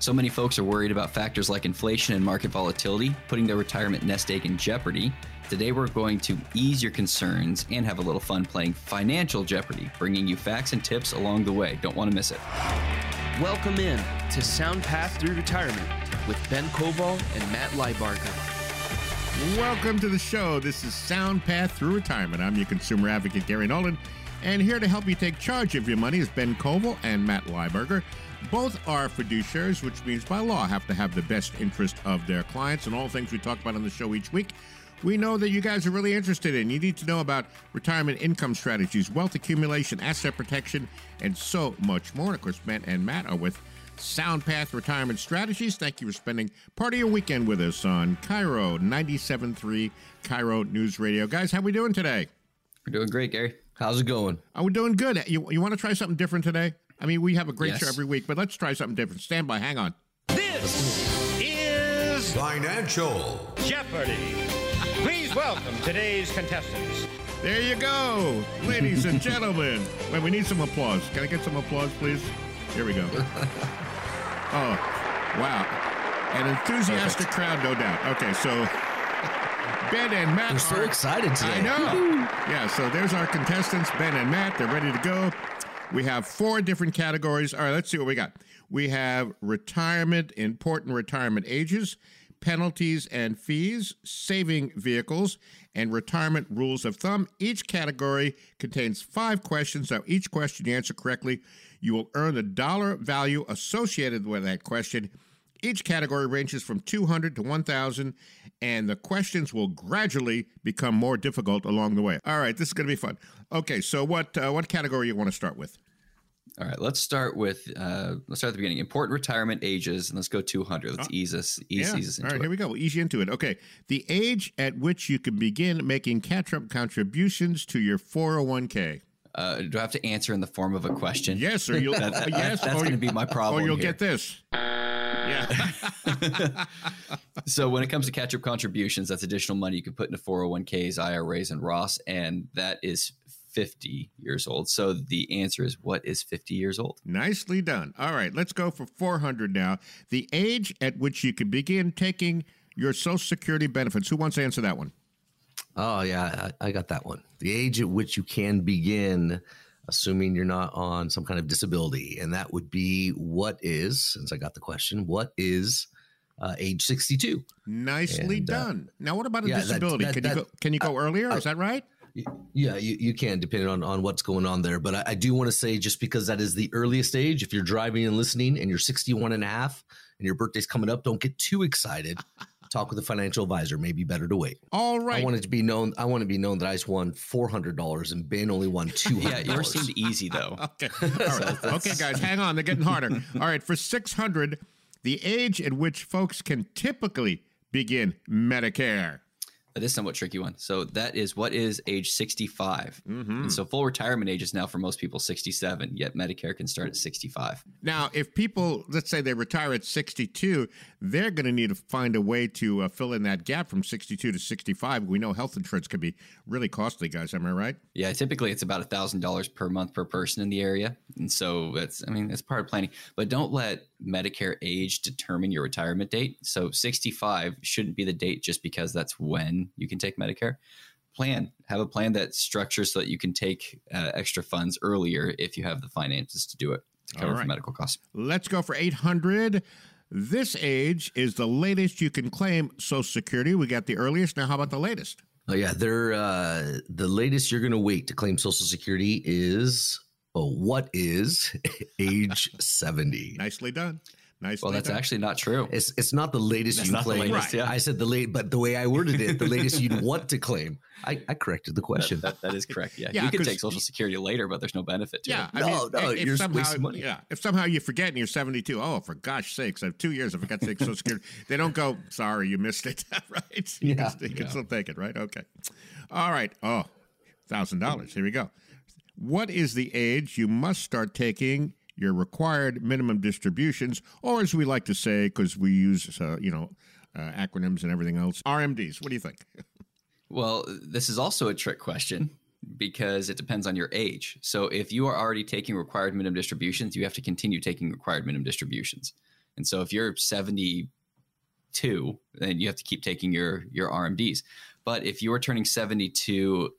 So many folks are worried about factors like inflation and market volatility, putting their retirement nest egg in jeopardy. Today, we're going to ease your concerns and have a little fun playing Financial Jeopardy, bringing you facts and tips along the way. Don't want to miss it. Welcome in to Sound Path Through Retirement with Ben Koval and Matt Lieberger. Welcome to the show. This is Sound Path Through Retirement. I'm your consumer advocate, Gary Nolan, and here to help you take charge of your money is Ben Koval and Matt Lieberger. Both are fiduciaries, which means by law have to have the best interest of their clients and all things we talk about on the show each week. We know that you guys are really interested in. You need to know about retirement income strategies, wealth accumulation, asset protection, and so much more. Of course, Matt and Matt are with Sound Path Retirement Strategies. Thank you for spending part of your weekend with us on KIRO 97.3 KIRO News Radio. Guys, how we doing today? We're doing great, Gary. How's it going? Are we doing good? You, you want to try something different today? I mean, we have a great Yes. show every week, but let's try something different. Stand by. Hang on. This is Financial. Jeopardy. Please welcome today's contestants. There you go, ladies and gentlemen. Wait, we need some applause. Can I get some applause, please? Here we go. Oh, wow. An enthusiastic crowd, no doubt. Okay, so Ben and Matt We're so are- excited today. I know. Yeah, so there's our contestants, Ben and Matt. They're ready to go. We have four different categories. All right, let's see what we got. We have retirement, important retirement ages, penalties and fees, saving vehicles, and retirement rules of thumb. Each category contains five questions. Now, each question you answer correctly, you will earn the dollar value associated with that question. Each category ranges from 200 to 1,000, and the questions will gradually become more difficult along the way. All right, this is going to be fun. Okay, so what uh, what category you want to start with? All right, let's start with uh, let's start at the beginning. Important retirement ages, and let's go 200. Let's ease us, ease, ease us All right, it. here we go. We'll ease you into it. Okay, the age at which you can begin making catch-up contributions to your 401k. Uh, do I have to answer in the form of a question? Yes, or you'll yes, that's going to be my problem. Or you'll here. get this. Yeah. So when it comes to catch-up contributions, that's additional money you can put into 401ks, IRAs, and Roths, and that is 50 years old. So the answer is, what is 50 years old? Nicely done. All right, let's go for 400 now. The age at which you can begin taking your Social Security benefits. Who wants to answer that one? Oh yeah, I, I got that one. The age at which you can begin, assuming you're not on some kind of disability, and that would be what is. Since I got the question, what is uh, age 62? Nicely And, uh, done. now, what about a yeah, disability? that- can that- you go? Can you go earlier? Is that right? Yeah, you, you can, depending on, on what's going on there. But I, I do want to say, just because that is the earliest age, if you're driving and listening and you're 61 and a half and your birthday's coming up, don't get too excited. Talk with a financial advisor. Maybe better to wait. All right. I want it to be known. I want to be known that I just won four hundred dollars and Ben only won two Yeah, hundred. yours seemed easy though. Okay. All right. okay, guys, hang on. They're getting harder. All right. For 600, the age at which folks can typically begin Medicare. That is somewhat tricky one. So that is what is age 65. And so full retirement age is now for most people 67, yet Medicare can start at 65. Now, if people, let's say they retire at 62, they're going to need to find a way to uh, fill in that gap from 62 to 65. We know health insurance can be really costly, guys. Am I right? Yeah, typically it's about $1,000 per month per person in the area. And so that's, I mean, that's part of planning. But don't let Medicare age determine your retirement date. So 65 shouldn't be the date just because that's when you can take Medicare. Plan, have a plan that structures so that you can take uh, extra funds earlier if you have the finances to do it to cover All for medical costs. Let's go for 800. This age is the latest you can claim Social Security. We got the earliest. Now, how about the latest? Oh yeah, they're uh, the latest you're going to wait to claim Social Security is what is age seventy? Nicely done. Nicely Well, that's done. actually not true. It's it's not the latest That's you claim. latest, yeah. I said the late, but the way I worded it, the latest you'd want to claim. I, I corrected the question. That, that is correct. Yeah, Yeah, you can take Social Security later, but there's no benefit to Yeah, it. I No, mean, no, if, you're if somehow, wasting money. yeah, if somehow you forget and you're 72, oh, for gosh sakes, I have two years. I forgot to take Social Security. They don't go, sorry, you missed it, right? You, Yeah, can, you can still take it, right? Okay. All right. Oh, thousand dollars. Here we go. What is the age you must start taking your required minimum distributions, or as we like to say, because we use, uh, you know, uh, acronyms and everything else, RMDs? What do you think? Well, this is also a trick question because it depends on your age. So if you are already taking required minimum distributions, you have to continue taking required minimum distributions. And so if you're 72, then you have to keep taking your your RMDs. But if you are turning 72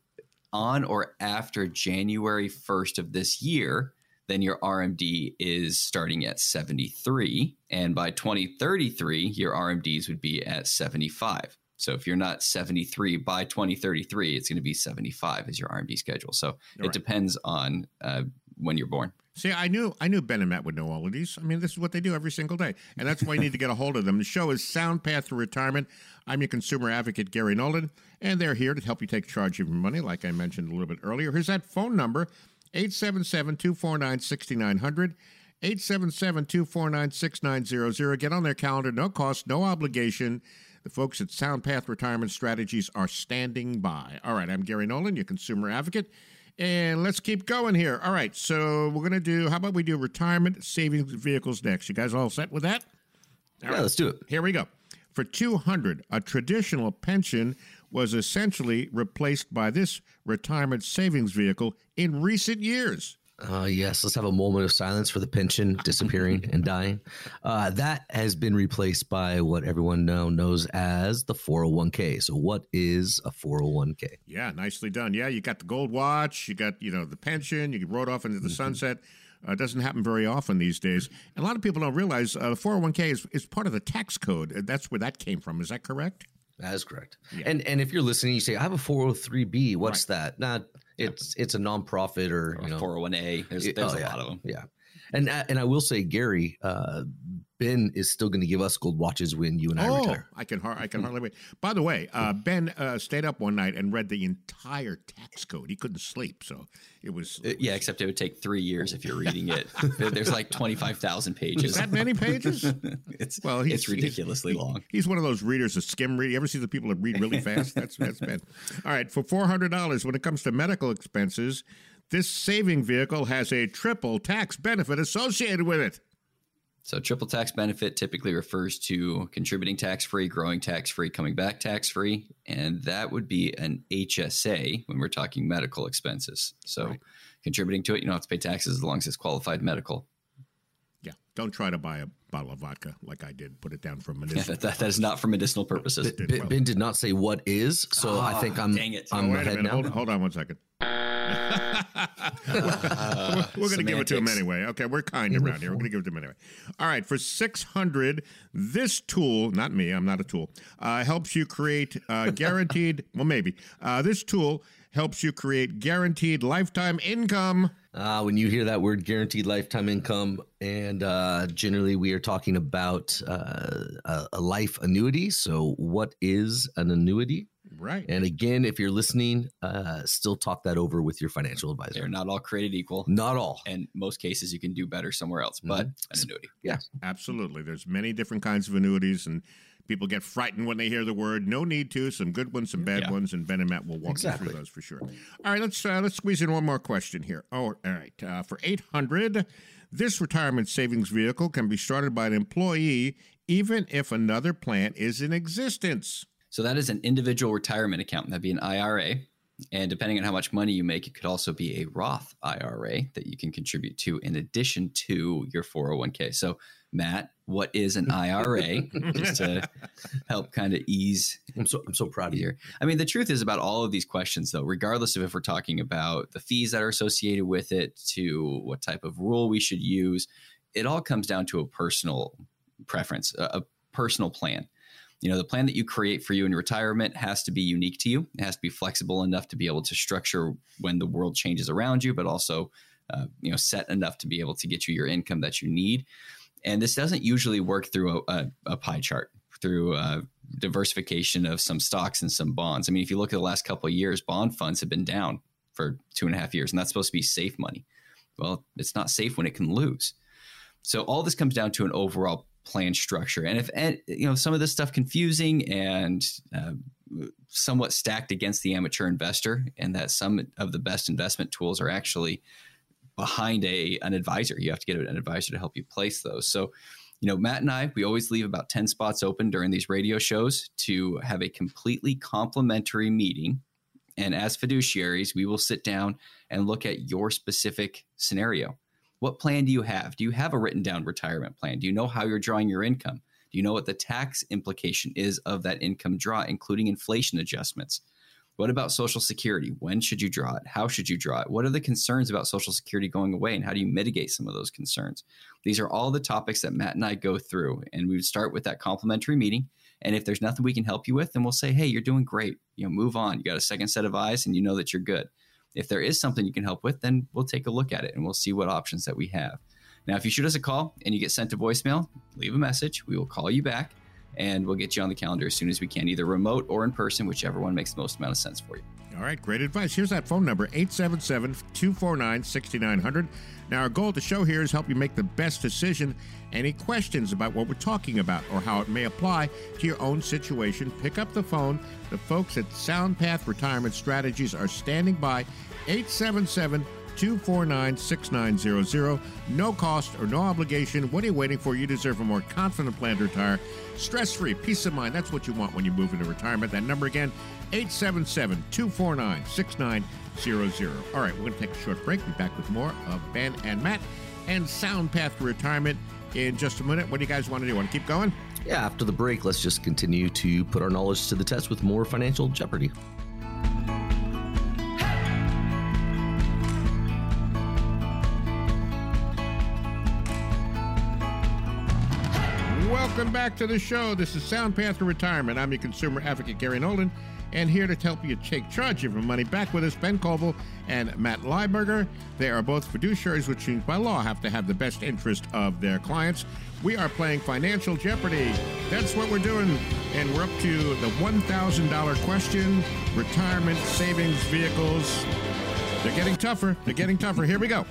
on or after January 1st of this year, then your RMD is starting at 73. And by 2033, your RMDs would be at 75. So if you're not 73 by 2033, it's going to be 75 as your RMD schedule. So it depends on uh, when you're born. See, I knew I knew Ben and Matt would know all of these. I mean, this is what they do every single day, and that's why you need to get a hold of them. The show is Sound Path to Retirement. I'm your consumer advocate, Gary Nolan, and they're here to help you take charge of your money, like I mentioned a little bit earlier. Here's that phone number 877 249 6900. 877 249 6900. Get on their calendar, no cost, no obligation. The folks at Sound Path Retirement Strategies are standing by. All right, I'm Gary Nolan, your consumer advocate. And let's keep going here. All right, so we're going to do, how about we do retirement savings vehicles next? You guys all set with that? All yeah, right. let's do it. Here we go. For 200, a traditional pension was essentially replaced by this retirement savings vehicle in recent years. Uh, yes, let's have a moment of silence for the pension disappearing and dying. Uh, that has been replaced by what everyone now knows as the 401k. So, what is a 401k? Yeah, nicely done. Yeah, you got the gold watch, you got you know the pension, you rode off into the sunset. Uh, doesn't happen very often these days. And a lot of people don't realize uh, the 401k is, is part of the tax code. Uh, That's where that came from. Is that correct? That is correct. And and if you're listening, you say, "I have a 403b. What's Right. that?" Nah, it's it's a nonprofit or, Or you know 401a. There's, there's oh, a yeah. lot of them. Yeah, and and I will say, Gary, uh, Ben is still going to give us gold watches when you and I oh, retire. I can har- I can hardly wait. By the way, uh, Ben uh, stayed up one night and read the entire tax code. He couldn't sleep, so it was. Uh, Yeah, except it would take three years if you're reading it. There's like 25,000 pages. Is that many pages? it's Well, he's- it's ridiculously he's- long. He's one of those readers that skim read. You ever see the people that read really fast? That's that's Ben. All right, for four hundred dollars, when it comes to medical expenses, this saving vehicle has a triple tax benefit associated with it. So triple tax benefit typically refers to contributing tax free, growing tax free, coming back tax free, and that would be an HSA when we're talking medical expenses. So Right. contributing to it, you don't have to pay taxes as long as it's qualified medical. Yeah, don't try to buy a bottle of vodka like I did. Put it down for a Yeah, minute. that, that, that is not for medicinal purposes. did Ben, well. ben did not say what is, so I ah, think I'm dang it. I'm Oh, wait ahead now. Hold, hold on one second. we're going to give it to him anyway. Okay, we're kind around here. We're going to give it to him anyway. All right, for six hundred, this tool, not me, I'm not a tool, uh, helps you create uh, guaranteed. well, maybe uh, this tool helps you create guaranteed lifetime income. Uh, when you hear that word guaranteed lifetime income, and uh, generally we are talking about uh, a life annuity. So, what is an annuity? Right. And again, if you're listening, uh, still talk that over with your financial advisor. They're not all created equal. Not all. And most cases, you can do better somewhere else, but Mm-hmm. an annuity. Yeah. Absolutely. There's many different kinds of annuities, and people get frightened when they hear the word. No need to. Some good ones, some bad Yeah. ones, and Ben and Matt will walk you through those for sure. All right, let's uh, let's squeeze in one more question here. Oh, all right. Uh, for eight hundred, this retirement savings vehicle can be started by an employee, even if another plan is in existence. So that is an individual retirement account. That'd be an IRA. And depending on how much money you make, it could also be a Roth IRA that you can contribute to in addition to your 401k. So, Matt, what is an IRA? Just to help kind of ease I'm so I'm so proud of you. I mean, the truth is about all of these questions, though, regardless of if we're talking about the fees that are associated with it, to what type of rule we should use, it all comes down to a personal preference, a, a personal plan. You know, the plan that you create for you in retirement has to be unique to you. It has to be flexible enough to be able to structure when the world changes around you, but also, uh, you know, set enough to be able to get you your income that you need. And this doesn't usually work through a, a, a pie chart, through uh, diversification of some stocks and some bonds. I mean, if you look at the last couple of years, bond funds have been down for two and a half years, and that's supposed to be safe money. Well, it's not safe when it can lose. So all this comes down to an overall plan structure. And if you know some of this stuff confusing and uh, somewhat stacked against the amateur investor, and that some of the best investment tools are actually behind a an advisor. You have to get an advisor to help you place those. So, you know, Matt and I, we always leave about 10 spots open during these radio shows to have a completely complimentary meeting. And as fiduciaries, we will sit down and look at your specific scenario. What plan do you have? Do you have a written down retirement plan? Do you know how you're drawing your income? Do you know what the tax implication is of that income draw, including inflation adjustments? What about Social Security? When should you draw it? How should you draw it? What are the concerns about Social Security going away, and how do you mitigate some of those concerns? These are all the topics that Matt and I go through, and we would start with that complimentary meeting. And if there's nothing we can help you with, then we'll say, "Hey, you're doing great. You know, move on. You got a second set of eyes, and you know that you're good." If there is something you can help with, then we'll take a look at it and we'll see what options that we have. Now, if you shoot us a call and you get sent a voicemail, leave a message. We will call you back and we'll get you on the calendar as soon as we can, either remote or in person, whichever one makes the most amount of sense for you. All right, great advice. Here's that phone number 877 249 6900. Now, our goal the show here is help you make the best decision. Any questions about what we're talking about or how it may apply to your own situation, pick up the phone. The folks at SoundPath Retirement Strategies are standing by 877 249 6900. No cost or no obligation. What are you waiting for? You deserve a more confident plan to retire. Stress free, peace of mind. That's what you want when you move into retirement. That number again, 877 249 6900. All right, we're going to take a short break. Be back with more of Ben and Matt and Sound Path to Retirement in just a minute. What do you guys want to do? Want to keep going? Yeah, after the break, let's just continue to put our knowledge to the test with more financial jeopardy. Welcome back to the show. This is Sound Path to Retirement. I'm your consumer advocate, Gary Nolan, and here to help you take charge of your money. Back with us, Ben Koval and Matt Lieberger. They are both fiduciaries, which means by law have to have the best interest of their clients. We are playing Financial Jeopardy. That's what we're doing. And we're up to the $1,000 question retirement savings vehicles. They're getting tougher. They're getting tougher. Here we go.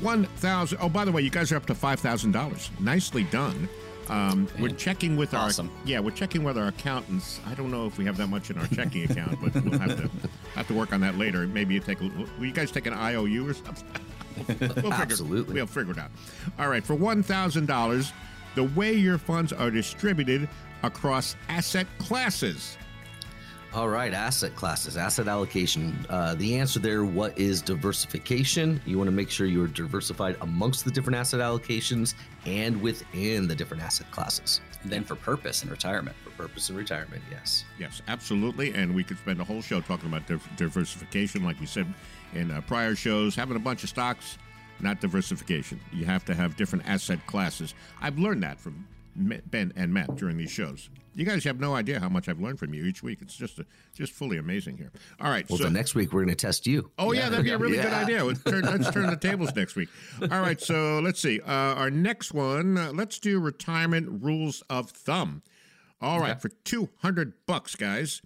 1000 Oh, by the way, you guys are up to $5,000. Nicely done. Um, we're checking with Awesome. our yeah, we're checking with our accountants. I don't know if we have that much in our checking account, but we'll have to have to work on that later. Maybe you take a, will you guys take an IOU or something? we'll figure, Absolutely. we'll figure it out. All right, for one thousand dollars, the way your funds are distributed across asset classes. All right, asset classes, asset allocation. Uh, the answer there, what is diversification? You want to make sure you're diversified amongst the different asset allocations and within the different asset classes And then for purpose and retirement. for purpose in retirement. Yes. Yes, absolutely. And we could spend a whole show talking about div- diversification, like we said in uh, prior shows. Having a bunch of stocks, not diversification. You have to have different asset classes. I've learned that from Ma- Ben and Matt during these shows. You guys have no idea how much I've learned from you each week. It's just a, just fully amazing here. All right. Well, so, then next week we're going to test you. Oh yeah, that'd be a really good idea. Let's turn, let's turn the tables next week. All right, so let's see. Uh, our next one, uh, let's do retirement rules of thumb. All right, for two hundred bucks, guys.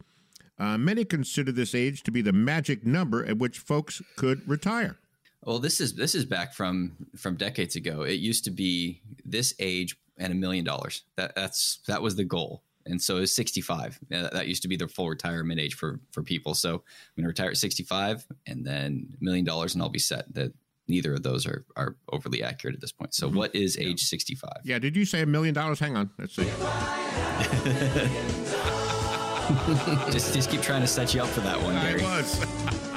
Uh, many consider this age to be the magic number at which folks could retire. Well, this is this is back from from decades ago. It used to be this age and a million dollars. That that's that was the goal. And so it was 65. That, used to be the full retirement age for for people. So I'm going to retire at 65 and then a million dollars and I'll be set. That neither of those are are overly accurate at this point. So mm-hmm. what is age 65? Yeah, did you say a million dollars? Hang on, let's see. just just keep trying to set you up for that one, I Gary. was.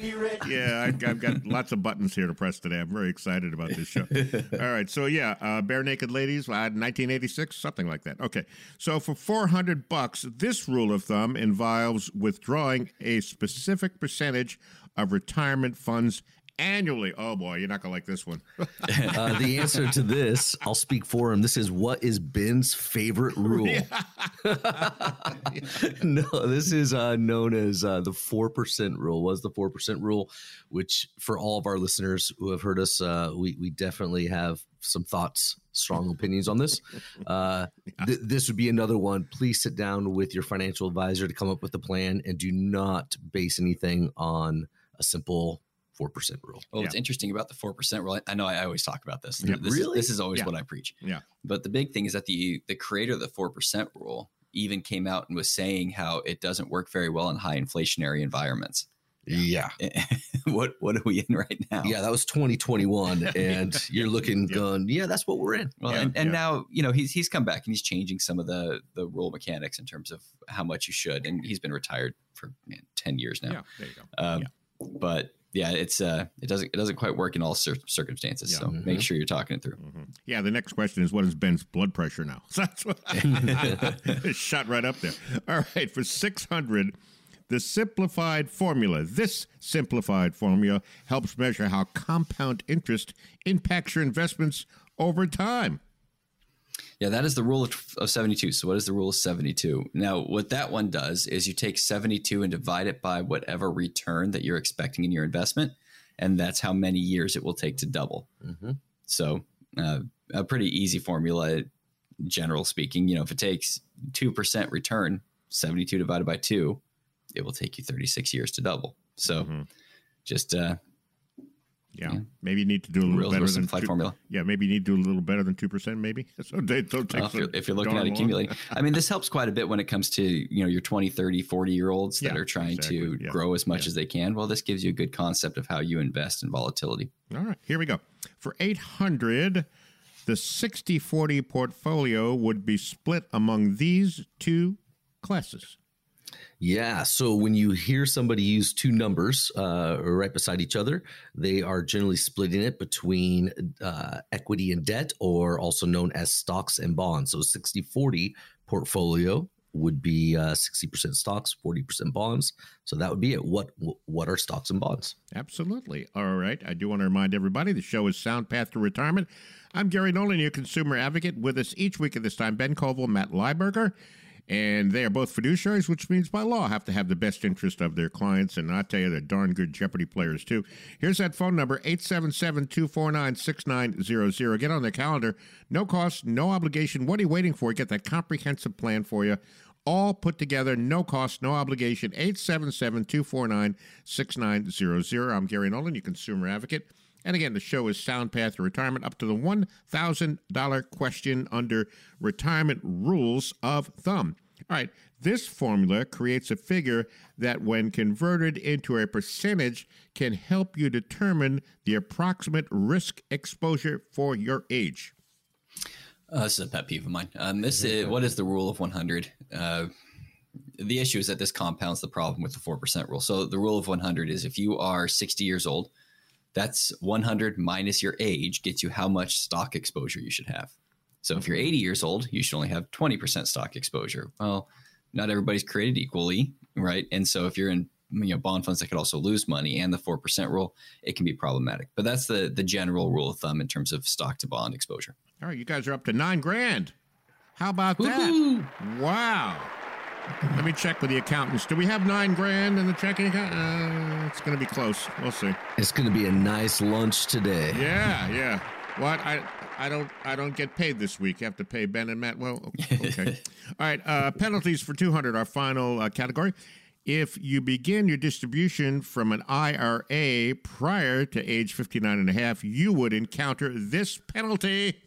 I'd be rich. Yeah, I, I've got lots of buttons here to press today. I'm very excited about this show. All right, so yeah, uh, Barenaked Ladies, uh, 1986, something like that. Okay, so for 400 bucks, this rule of thumb involves withdrawing a specific percentage of retirement funds annually. Oh boy, you're not gonna like this one. Uh, the answer to this, I'll speak for him. This is what is Ben's favorite rule. no, this is uh, known as uh, the 4% rule, was the 4% rule, which for all of our listeners who have heard us, uh, we, we definitely have some thoughts, strong opinions on this. Uh, th- this would be another one. Please sit down with your financial advisor to come up with a plan and do not base anything on a simple 4% rule. Well, what's Yeah. interesting about the four percent rule, I know I always talk about this. Yeah. This, Really? is, this is always Yeah. what I preach. Yeah. But the big thing is that the the creator of the four percent rule even came out and was saying how it doesn't work very well in high inflationary environments. Yeah. what what are we in right now? Yeah, that was 2021, and you're looking, Yeah. going, yeah, that's what we're in. Well, Yeah, and, and yeah. now you know he's he's come back and he's changing some of the the rule mechanics in terms of how much you should, and he's been retired for man, ten years now. Yeah, there you go. Um, Yeah. But yeah, it's uh, it doesn't it doesn't quite work in all cir- circumstances. So make sure you're talking it through. Yeah, the next question is what is Ben's blood pressure now? So that's what shot right up there. All right, for 600, the simplified formula. This simplified formula helps measure how compound interest impacts your investments over time. Yeah, that is the rule of, of 72. So, what is the rule of 72? Now, what that one does is you take 72 and divide it by whatever return that you're expecting in your investment. And that's how many years it will take to double. So, uh, a pretty easy formula, general speaking. You know, if it takes 2% return, 72 divided by 2, it will take you 36 years to double. So, just uh, Yeah, Yeah. maybe you need to do a little real, better than simplified two, formula. Yeah, maybe you need to do a little better than two percent. Maybe so they don't take Well, if, you're, if you're looking at accumulating i mean this helps quite a bit when it comes to you know your 20 30 40 year olds that Yeah, are trying exactly. to Yeah. grow as much as they can well this gives you a good concept of how you invest in volatility All right, here we go. For 800, the 60 40 portfolio would be split among these two classes. Yeah. So when you hear somebody use two numbers uh, right beside each other, they are generally splitting it between uh, equity and debt, or also known as stocks and bonds. So 60 40 portfolio would be uh, 60% stocks, 40% bonds. So that would be it. What what are stocks and bonds? Absolutely. All right. I do want to remind everybody the show is Sound Path to Retirement. I'm Gary Nolan, your consumer advocate. With us each week at this time, Ben Koval, Matt Lieberger. And they are both fiduciaries, which means by law have to have the best interest of their clients. And I tell you, they're darn good Jeopardy players, too. Here's that phone number 877 249 6900. Get on the calendar. No cost, no obligation. What are you waiting for? Get that comprehensive plan for you all put together, no cost, no obligation. 877 249 6900. I'm Gary Nolan, your consumer advocate. And again, the show is Sound Path to Retirement, up to the $1,000 question under retirement rules of thumb. All right, this formula creates a figure that, when converted into a percentage, can help you determine the approximate risk exposure for your age. uh, this is a pet peeve of mine um, this is what is the rule of 100 uh, the issue is that this compounds the problem with the 4% rule so the rule of 100 is if you are 60 years old that's 100 minus your age gets you how much stock exposure you should have. So if you're mm-hmm. 80 years old you should only have 20% stock exposure. Well not everybody's created equally right? And so if you're in you know bond funds that could also lose money and the 4% rule it can be problematic. But that's the the general rule of thumb in terms of stock to bond exposure. All right, you guys are up to nine grand. How about that? Wow. Let me check with the accountants. Do we have nine grand in the checking account? Uh, it's going to be close. We'll see. It's going to be a nice lunch today. Yeah, yeah. What? I I don't I don't get paid this week. You have to pay Ben and Matt. Well, okay. All right. Uh, penalties for two hundred. Our final uh, category. If you begin your distribution from an IRA prior to age 59 and a half, you would encounter this penalty.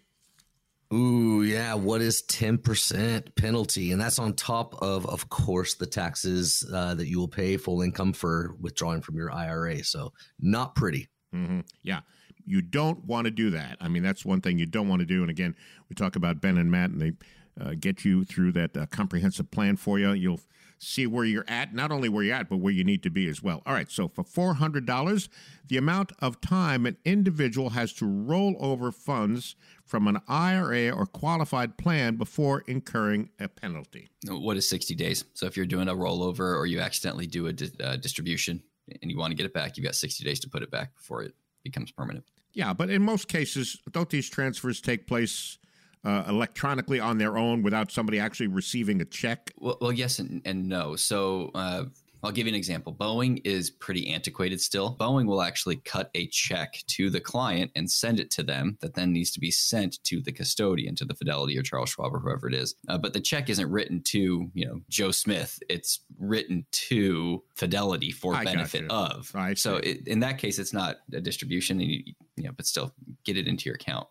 Ooh, yeah. What is 10% penalty? And that's on top of, of course, the taxes uh, that you will pay full income for withdrawing from your IRA. So, not pretty. hmm Yeah. You don't want to do that. I mean, that's one thing you don't want to do. And again, we talk about Ben and Matt, and they uh, get you through that uh, comprehensive plan for you. You'll see where you're at, not only where you're at, but where you need to be as well. All right. So for $400, the amount of time an individual has to roll over funds from an IRA or qualified plan before incurring a penalty. what is 60 days so if you're doing a rollover or you accidentally do a di- uh, distribution and you want to get it back you've got 60 days to put it back before it becomes permanent Yeah, but in most cases, don't these transfers take place uh, electronically on their own without somebody actually receiving a check? well, well yes and, and no. So uh, i'll give you an example. Boeing is pretty antiquated still. Boeing will actually cut a check to the client and send it to them that then needs to be sent to the custodian to the fidelity or charles schwab or whoever it is. Uh, but the check isn't written to you know joe smith. It's written to fidelity for I benefit of. I so it, in that case it's not a distribution and you, you know but still get it into your account.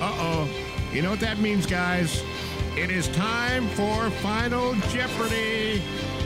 Uh oh. You know what that means, guys? It is time for Final Jeopardy.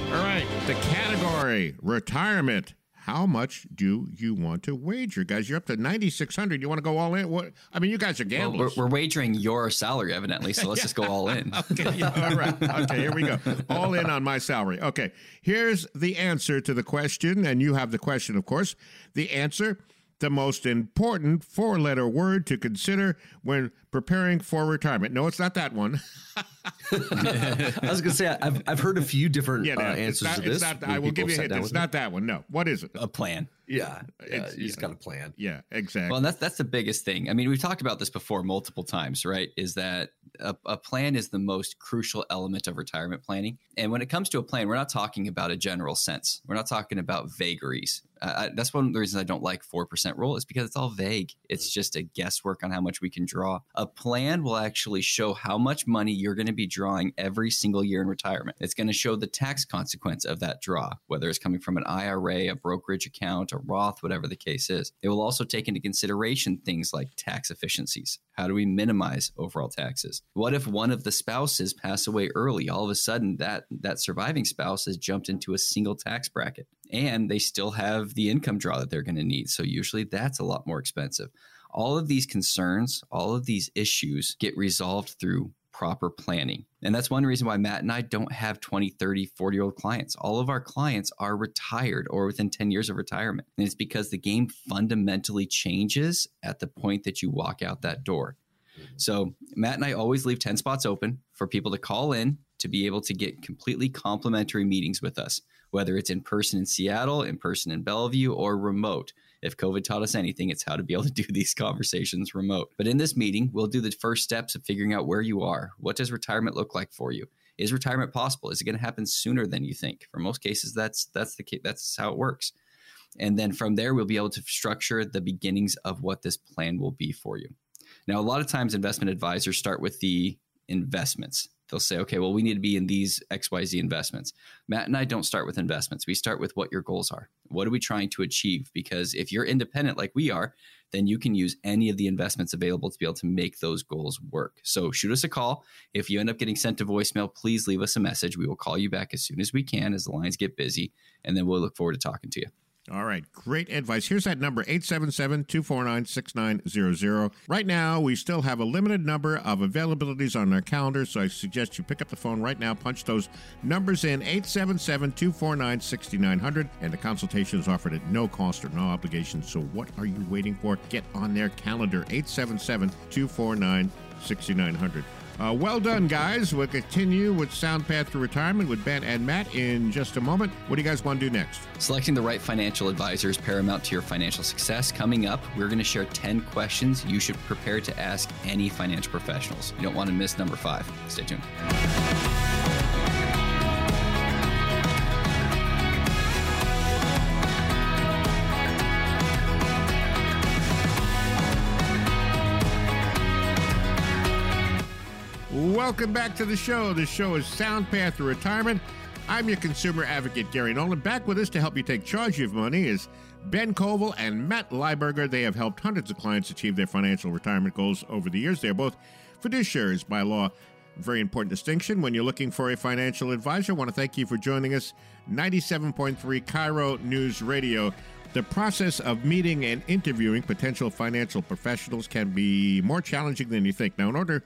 All right, the category retirement. How much do you want to wager, guys? You're up to 9,600. You want to go all in? What? I mean, you guys are Well, we're, we're wagering your salary, evidently. So let's just go all in. Okay, yeah, all right. Okay, here we go. All in on my salary. Okay, here's the answer to the question, and you have the question, of course. The answer the most important four letter word to consider when preparing for retirement. No, it's not that one. I was gonna say I've I've heard a few different Yeah, no, uh, answers not, to it's this. not- I will give you a hint. It's with me. not that one. No. What is it? A plan. Yeah, yeah, It's- you just yeah. got a plan. Yeah, exactly. Well, and that's that's the biggest thing. I mean, we've talked about this before multiple times, right? Is that a, a plan is the most crucial element of retirement planning. And when it comes to a plan, we're not talking about a general sense. We're not talking about vagaries. Uh, that's one of the reasons I don't like four percent rule is because it's all vague. It's just a guesswork on how much we can draw. A plan will actually show how much money you're going to be drawing every single year in retirement. It's going to show the tax consequence of that draw, whether it's coming from an IRA, a brokerage account, a Roth, whatever the case is. It will also take into consideration things like tax efficiencies. How do we minimize overall taxes? What if one of the spouses pass away early? All of a sudden, that that surviving spouse has jumped into a single tax bracket, and they still have the income draw that they're going to need. So usually, that's a lot more expensive. All of these concerns, all of these issues get resolved through proper planning. And that's one reason why Matt and I don't have 20, 30, 40 year old clients. All of our clients are retired or within 10 years of retirement. And it's because the game fundamentally changes at the point that you walk out that door. Mm-hmm. So Matt and I always leave 10 spots open for people to call in to be able to get completely complimentary meetings with us, whether it's in person in Seattle, in person in Bellevue, or remote. If COVID taught us anything, it's how to be able to do these conversations remote. But in this meeting, we'll do the first steps of figuring out where you are. What does retirement look like for you? Is retirement possible? Is it going to happen sooner than you think? For most cases, that's that's the that's how it works. And then from there, we'll be able to structure the beginnings of what this plan will be for you. Now, a lot of times, investment advisors start with the investments. They'll say, okay, well, we need to be in these XYZ investments. Matt and I don't start with investments. We start with what your goals are. What are we trying to achieve? Because if you're independent like we are, then you can use any of the investments available to be able to make those goals work. So shoot us a call. If you end up getting sent to voicemail, please leave us a message. We will call you back as soon as we can as the lines get busy, and then we'll look forward to talking to you. All right, great advice. Here's that number 877 249 6900. Right now, we still have a limited number of availabilities on our calendar, so I suggest you pick up the phone right now, punch those numbers in 877 249 6900, and the consultation is offered at no cost or no obligation. So, what are you waiting for? Get on their calendar 877 249 6900. Uh, well done, guys. We'll continue with Sound Path to Retirement with Ben and Matt in just a moment. What do you guys want to do next? Selecting the right financial advisor is paramount to your financial success. Coming up, we're going to share 10 questions you should prepare to ask any financial professionals. You don't want to miss number five. Stay tuned. Welcome back to the show. The show is Sound Path to Retirement. I'm your consumer advocate, Gary Nolan. Back with us to help you take charge of money is Ben Koval and Matt Lieberger. They have helped hundreds of clients achieve their financial retirement goals over the years. They're both fiduciaries by law. Very important distinction when you're looking for a financial advisor. I want to thank you for joining us. 97.3 KIRO News Radio. The process of meeting and interviewing potential financial professionals can be more challenging than you think. Now, in order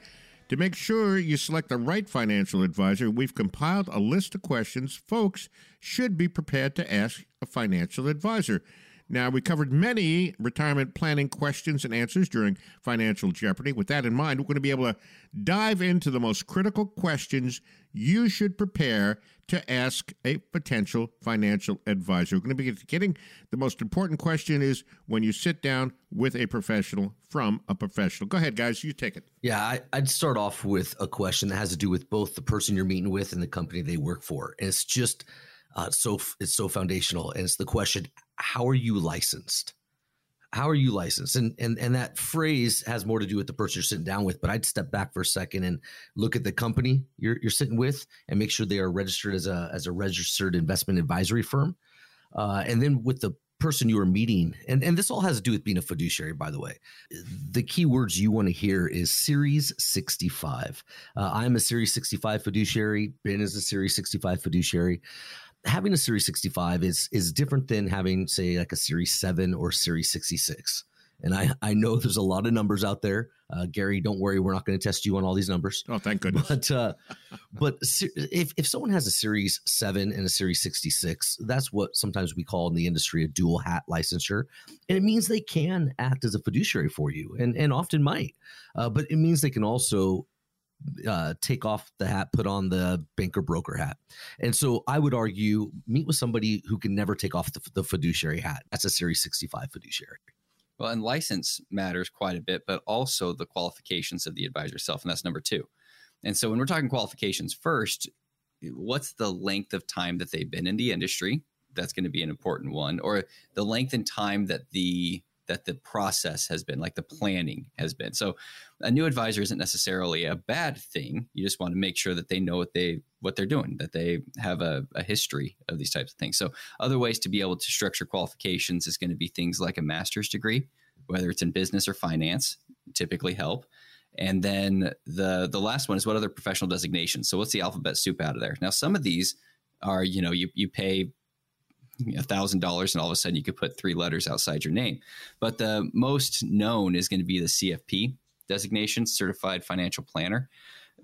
to make sure you select the right financial advisor, we've compiled a list of questions folks should be prepared to ask a financial advisor. Now, we covered many retirement planning questions and answers during Financial Jeopardy. With that in mind, we're going to be able to dive into the most critical questions you should prepare to ask a potential financial advisor. We're going to be getting the most important question is when you sit down with a professional from a professional. Go ahead, guys, you take it. Yeah, I, I'd start off with a question that has to do with both the person you're meeting with and the company they work for. And it's just uh, so it's so foundational. And it's the question: How are you licensed? How are you licensed? And and and that phrase has more to do with the person you're sitting down with. But I'd step back for a second and look at the company you're you're sitting with and make sure they are registered as a as a registered investment advisory firm. Uh, and then with the person you are meeting, and, and this all has to do with being a fiduciary, by the way. The key words you want to hear is Series 65. Uh, I'm a Series 65 fiduciary. Ben is a Series 65 fiduciary. Having a Series 65 is is different than having, say, like a Series 7 or Series 66. And I, I know there's a lot of numbers out there. Uh, Gary, don't worry, we're not going to test you on all these numbers. Oh, thank goodness. But uh, but if if someone has a Series Seven and a Series sixty six, that's what sometimes we call in the industry a dual hat licensure, and it means they can act as a fiduciary for you, and and often might. Uh, but it means they can also uh, take off the hat, put on the banker broker hat. And so I would argue meet with somebody who can never take off the, the fiduciary hat. That's a Series 65 fiduciary. Well, and license matters quite a bit, but also the qualifications of the advisor itself. And that's number two. And so when we're talking qualifications first, what's the length of time that they've been in the industry? That's going to be an important one, or the length and time that the that the process has been, like the planning has been. So a new advisor isn't necessarily a bad thing. You just want to make sure that they know what they what they're doing, that they have a, a history of these types of things. So other ways to be able to structure qualifications is going to be things like a master's degree, whether it's in business or finance, typically help. And then the the last one is what other professional designations. So what's the alphabet soup out of there? Now some of these are you know you you pay a thousand dollars and all of a sudden you could put three letters outside your name. But the most known is going to be the CFP designation, Certified Financial Planner.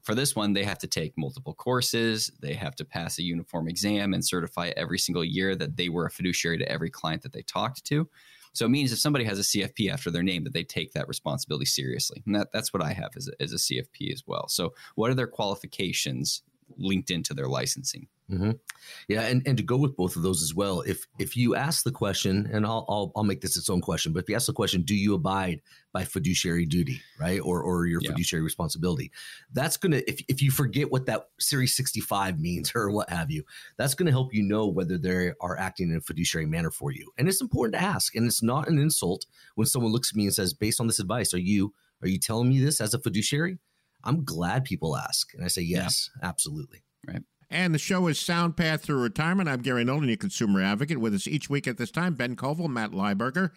For this one, they have to take multiple courses. They have to pass a uniform exam and certify every single year that they were a fiduciary to every client that they talked to. So it means if somebody has a CFP after their name, that they take that responsibility seriously. And that, that's what I have as a, as a CFP as well. So, what are their qualifications linked into their licensing? Mm-hmm. Yeah, and, and to go with both of those as well, if if you ask the question, and I'll, I'll I'll make this its own question, but if you ask the question, do you abide by fiduciary duty, right, or or your yeah. fiduciary responsibility, that's gonna if if you forget what that Series sixty five means or what have you, that's gonna help you know whether they are acting in a fiduciary manner for you, and it's important to ask, and it's not an insult when someone looks at me and says, based on this advice, are you are you telling me this as a fiduciary? I'm glad people ask, and I say yes, yeah. absolutely. Right. And the show is Sound Path Through Retirement. I'm Gary Nolan, your consumer advocate. With us each week at this time, Ben Koval, Matt Lieberger.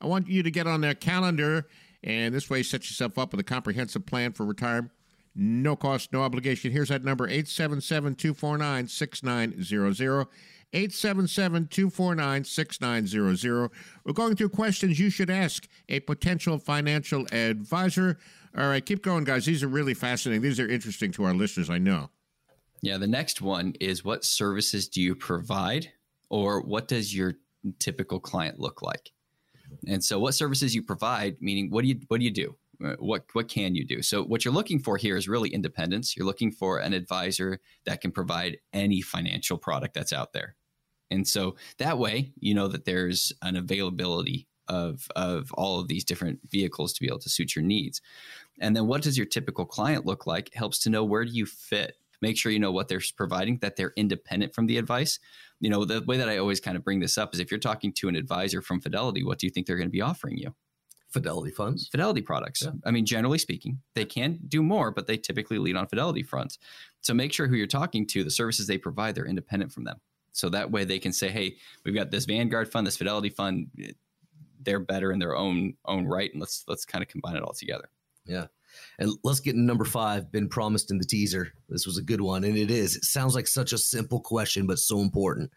I want you to get on their calendar and this way set yourself up with a comprehensive plan for retirement. No cost, no obligation. Here's that number 877 249 6900. 877 249 6900. We're going through questions you should ask a potential financial advisor. All right, keep going, guys. These are really fascinating. These are interesting to our listeners, I know. Yeah, the next one is what services do you provide or what does your typical client look like? And so what services you provide, meaning what do you what do you do? Uh, what what can you do? So what you're looking for here is really independence. You're looking for an advisor that can provide any financial product that's out there. And so that way, you know that there's an availability of of all of these different vehicles to be able to suit your needs. And then what does your typical client look like? Helps to know where do you fit make sure you know what they're providing, that they're independent from the advice. You know, the way that I always kind of bring this up is if you're talking to an advisor from Fidelity, what do you think they're going to be offering you? Fidelity funds, Fidelity products. Yeah. I mean, generally speaking, they can do more, but they typically lead on Fidelity funds. So make sure who you're talking to, the services they provide, they're independent from them. So that way they can say, hey, we've got this Vanguard fund, this Fidelity fund. Eh, they're better in their own own right, and let's let's kind of combine it all together. Yeah. And let's get number five, been promised in the teaser. This was a good one, and it is. It sounds like such a simple question, but so important.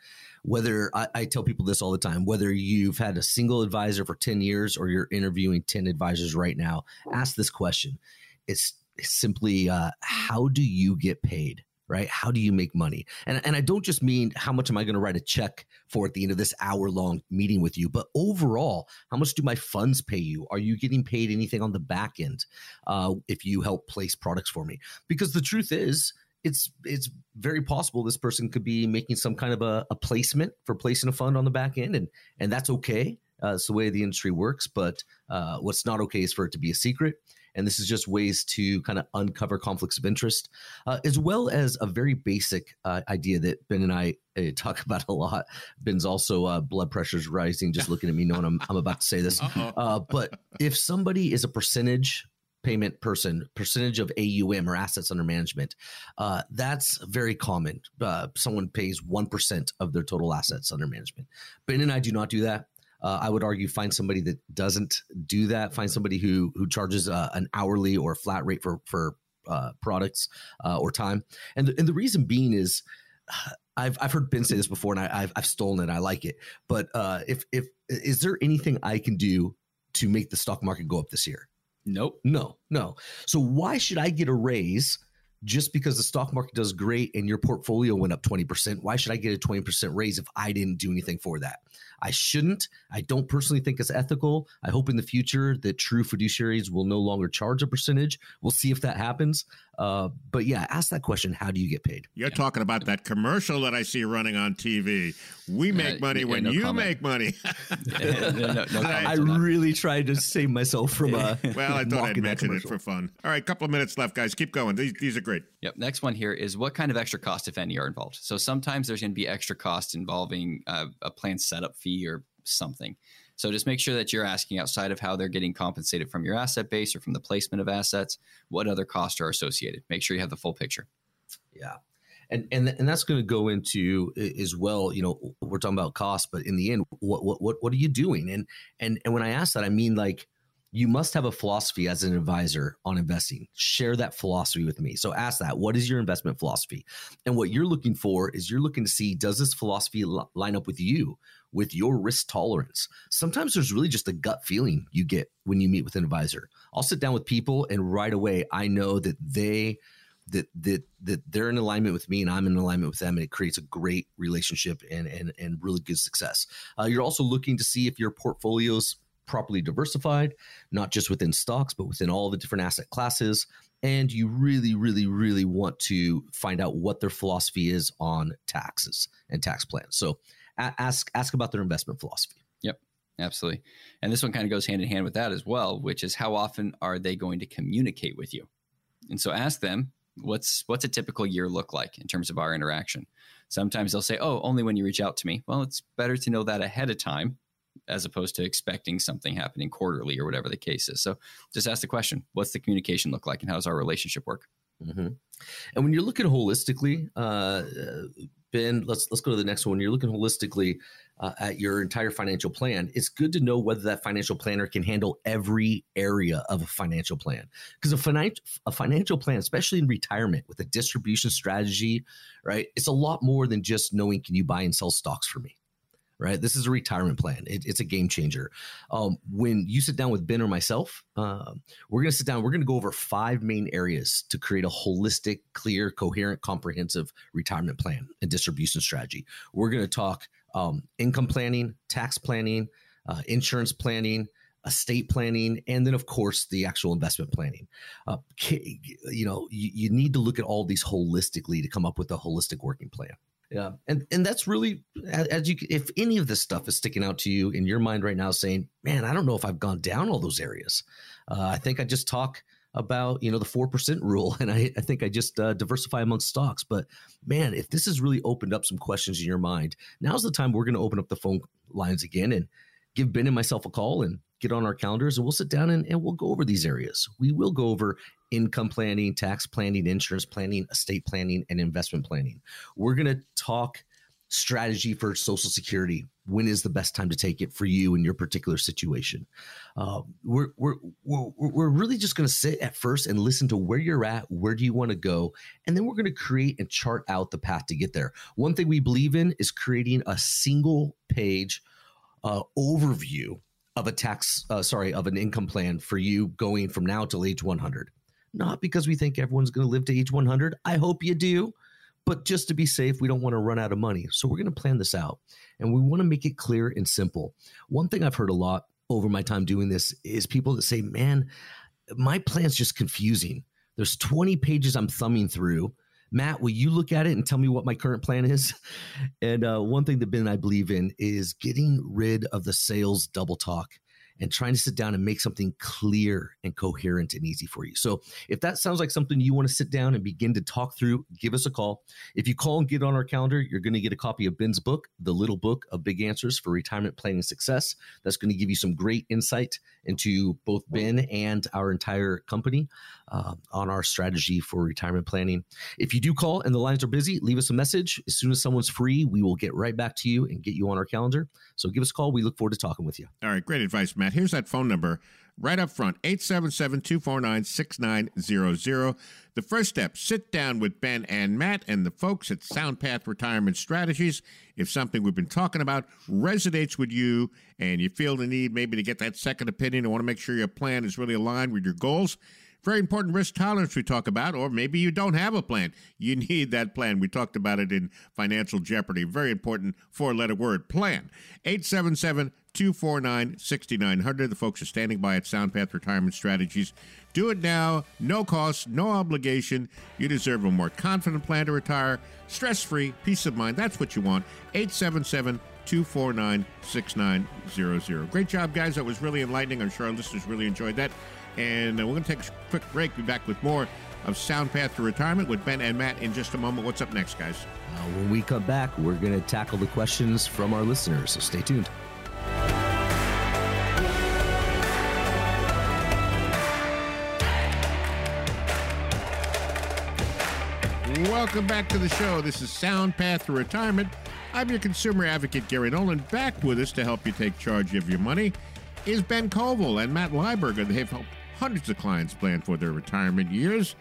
Whether I, I, tell people this all the time, whether you've had a single advisor for 10 years or you're interviewing 10 advisors right now, ask this question. It's simply uh, how do you get paid? Right? How do you make money? And, and I don't just mean how much am I going to write a check for at the end of this hour long meeting with you, but overall, how much do my funds pay you? Are you getting paid anything on the back end uh, if you help place products for me? Because the truth is, it's it's very possible this person could be making some kind of a, a placement for placing a fund on the back end, and and that's okay. Uh, it's the way the industry works. But uh, what's not okay is for it to be a secret. And this is just ways to kind of uncover conflicts of interest, uh, as well as a very basic uh, idea that Ben and I uh, talk about a lot. Ben's also uh, blood pressure's rising just looking at me, knowing I'm, I'm about to say this. Uh, but if somebody is a percentage payment person, percentage of AUM or assets under management. Uh, that's very common. Uh, someone pays 1% of their total assets under management. Ben and I do not do that. Uh, I would argue find somebody that doesn't do that. Find somebody who who charges uh, an hourly or flat rate for for uh, products uh, or time. And the, and the reason being is. I've I've heard Ben say this before, and I, have I've stolen it. I like it. But uh, if if is there anything I can do to make the stock market go up this year? Nope. No, no. So why should I get a raise just because the stock market does great and your portfolio went up 20%? Why should I get a 20% raise if I didn't do anything for that? I shouldn't. I don't personally think it's ethical. I hope in the future that true fiduciaries will no longer charge a percentage. We'll see if that happens. Uh, but yeah, ask that question. How do you get paid? You're talking about that commercial that I see running on TV. We make Yeah, money yeah, when no you comment. make money. No- no- no I, I really tried to save myself from uh, well, I thought I'd mention it for fun. All right, couple of minutes left, guys. Keep going. These, these are great. Yep. Next one here is what kind of extra cost, if any, are involved. So sometimes there's going to be extra cost involving uh, a plan setup fee or something. So just make sure that you're asking outside of how they're getting compensated from your asset base or from the placement of assets, what other costs are associated. Make sure you have the full picture. Yeah. And, and and that's going to go into as well. You know, we're talking about cost, but in the end, what what what what are you doing? And and and when I ask that, I mean like you must have a philosophy as an advisor on investing. Share that philosophy with me. So ask that. What is your investment philosophy? And what you're looking for is you're looking to see does this philosophy li- line up with you, with your risk tolerance? Sometimes there's really just a gut feeling you get when you meet with an advisor. I'll sit down with people and right away I know that they that that that they're in alignment with me and I'm in alignment with them, and it creates a great relationship and and and really good success. Uh, you're also looking to see if your portfolio's properly diversified, not just within stocks, but within all the different asset classes. And you really, really, really want to find out what their philosophy is on taxes and tax plans. So ask ask about their investment philosophy. Yep, absolutely. And this one kind of goes hand in hand with that as well, which is how often are they going to communicate with you? And so ask them, what's what's a typical year look like in terms of our interaction? Sometimes they'll say, "Oh, only when you reach out to me." Well, it's better to know that ahead of time as opposed to expecting something happening quarterly or whatever the case is. So just ask the question, what's the communication look like and how does our relationship work? Mhm. And when you're looking holistically, uh, Ben, let's let's go to the next one. When you're looking holistically uh, at your entire financial plan, it's good to know whether that financial planner can handle every area of a financial plan. Because a financial a financial plan, especially in retirement with a distribution strategy, right? It's a lot more than just knowing can you buy and sell stocks for me. Right, this is a retirement plan. It, it's a game changer. Um, when you sit down with Ben or myself, um, we're going to sit down. We're going to go over five main areas to create a holistic, clear, coherent, comprehensive retirement plan and distribution strategy. We're going to talk um, income planning, tax planning, uh, insurance planning, estate planning, and then, of course, the actual investment planning. Uh, you know, you, you need to look at all these holistically to come up with a holistic working plan. Yeah, and and that's really as you if any of this stuff is sticking out to you in your mind right now, saying, "Man, I don't know if I've gone down all those areas." Uh, I think I just talk about you know the four percent rule, and I, I think I just uh, diversify amongst stocks. But man, if this has really opened up some questions in your mind, now's the time we're going to open up the phone lines again and give Ben and myself a call and get on our calendars, and we'll sit down and, and we'll go over these areas. We will go over income planning, tax planning, insurance planning, estate planning, and investment planning. We're going to talk strategy for Social Security. When is the best time to take it for you in your particular situation? Uh, we're, we're, we're, we're really just going to sit at first and listen to where you're at, where do you want to go, and then we're going to create and chart out the path to get there. One thing we believe in is creating a single page uh, overview of a tax, uh, sorry, of an income plan for you going from now till age 100. Not because we think everyone's going to live to age 100. I hope you do but just to be safe, we don't want to run out of money. So we're going to plan this out and we want to make it clear and simple. One thing I've heard a lot over my time doing this is people that say, man, my plan's just confusing. There's 20 pages I'm thumbing through. Matt, will you look at it and tell me what my current plan is? And uh, one thing that Ben and I believe in is getting rid of the sales double talk and trying to sit down and make something clear and coherent and easy for you. So if that sounds like something you want to sit down and begin to talk through, give us a call. If you call and get on our calendar, you're going to get a copy of Ben's book, The Little Book of Big Answers for Retirement Planning Success. That's going to give you some great insight into both Ben and our entire company uh, on our strategy for retirement planning. If you do call and the lines are busy, leave us a message. As soon as someone's free, we will get right back to you and get you on our calendar. So give us a call. We look forward to talking with you. All right, great advice, Matt. Here's that phone number right up front 877 249 6900. The first step sit down with Ben and Matt and the folks at SoundPath Retirement Strategies. If something we've been talking about resonates with you and you feel the need maybe to get that second opinion and want to make sure your plan is really aligned with your goals, very important risk tolerance we talk about, or maybe you don't have a plan. You need that plan. We talked about it in Financial Jeopardy. Very important four letter word plan. 877 249 6900. The folks are standing by at SoundPath Retirement Strategies. Do it now, no cost, no obligation. You deserve a more confident plan to retire, stress free, peace of mind. That's what you want. 877 249 6900. Great job, guys. That was really enlightening. I'm sure our listeners really enjoyed that. And uh, we're going to take a quick break. Be back with more of Sound Path to Retirement with Ben and Matt in just a moment. What's up next, guys? Uh, when we come back, we're going to tackle the questions from our listeners. So stay tuned. Welcome back to the show. This is Sound Path to Retirement. I'm your consumer advocate, Gary Nolan. Back with us to help you take charge of your money is Ben Koval and Matt Lieberger. They've helped hundreds of clients plan for their retirement years.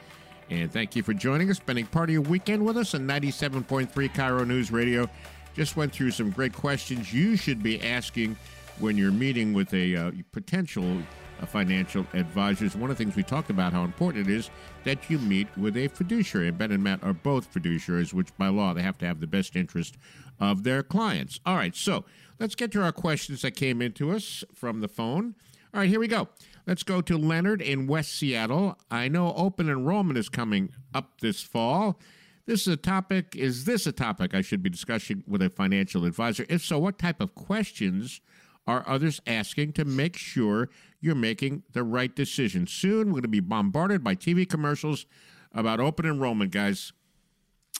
And thank you for joining us, spending part of your weekend with us on 97.3 KIRO News Radio. Just went through some great questions you should be asking when you're meeting with a uh, potential uh, financial advisors. One of the things we talked about how important it is that you meet with a fiduciary. And Ben and Matt are both fiduciaries, which by law they have to have the best interest of their clients. All right, so let's get to our questions that came into us from the phone. All right, here we go. Let's go to Leonard in West Seattle. I know open enrollment is coming up this fall. This is a topic. Is this a topic I should be discussing with a financial advisor? If so, what type of questions are others asking to make sure you're making the right decision? Soon, we're going to be bombarded by TV commercials about open enrollment, guys.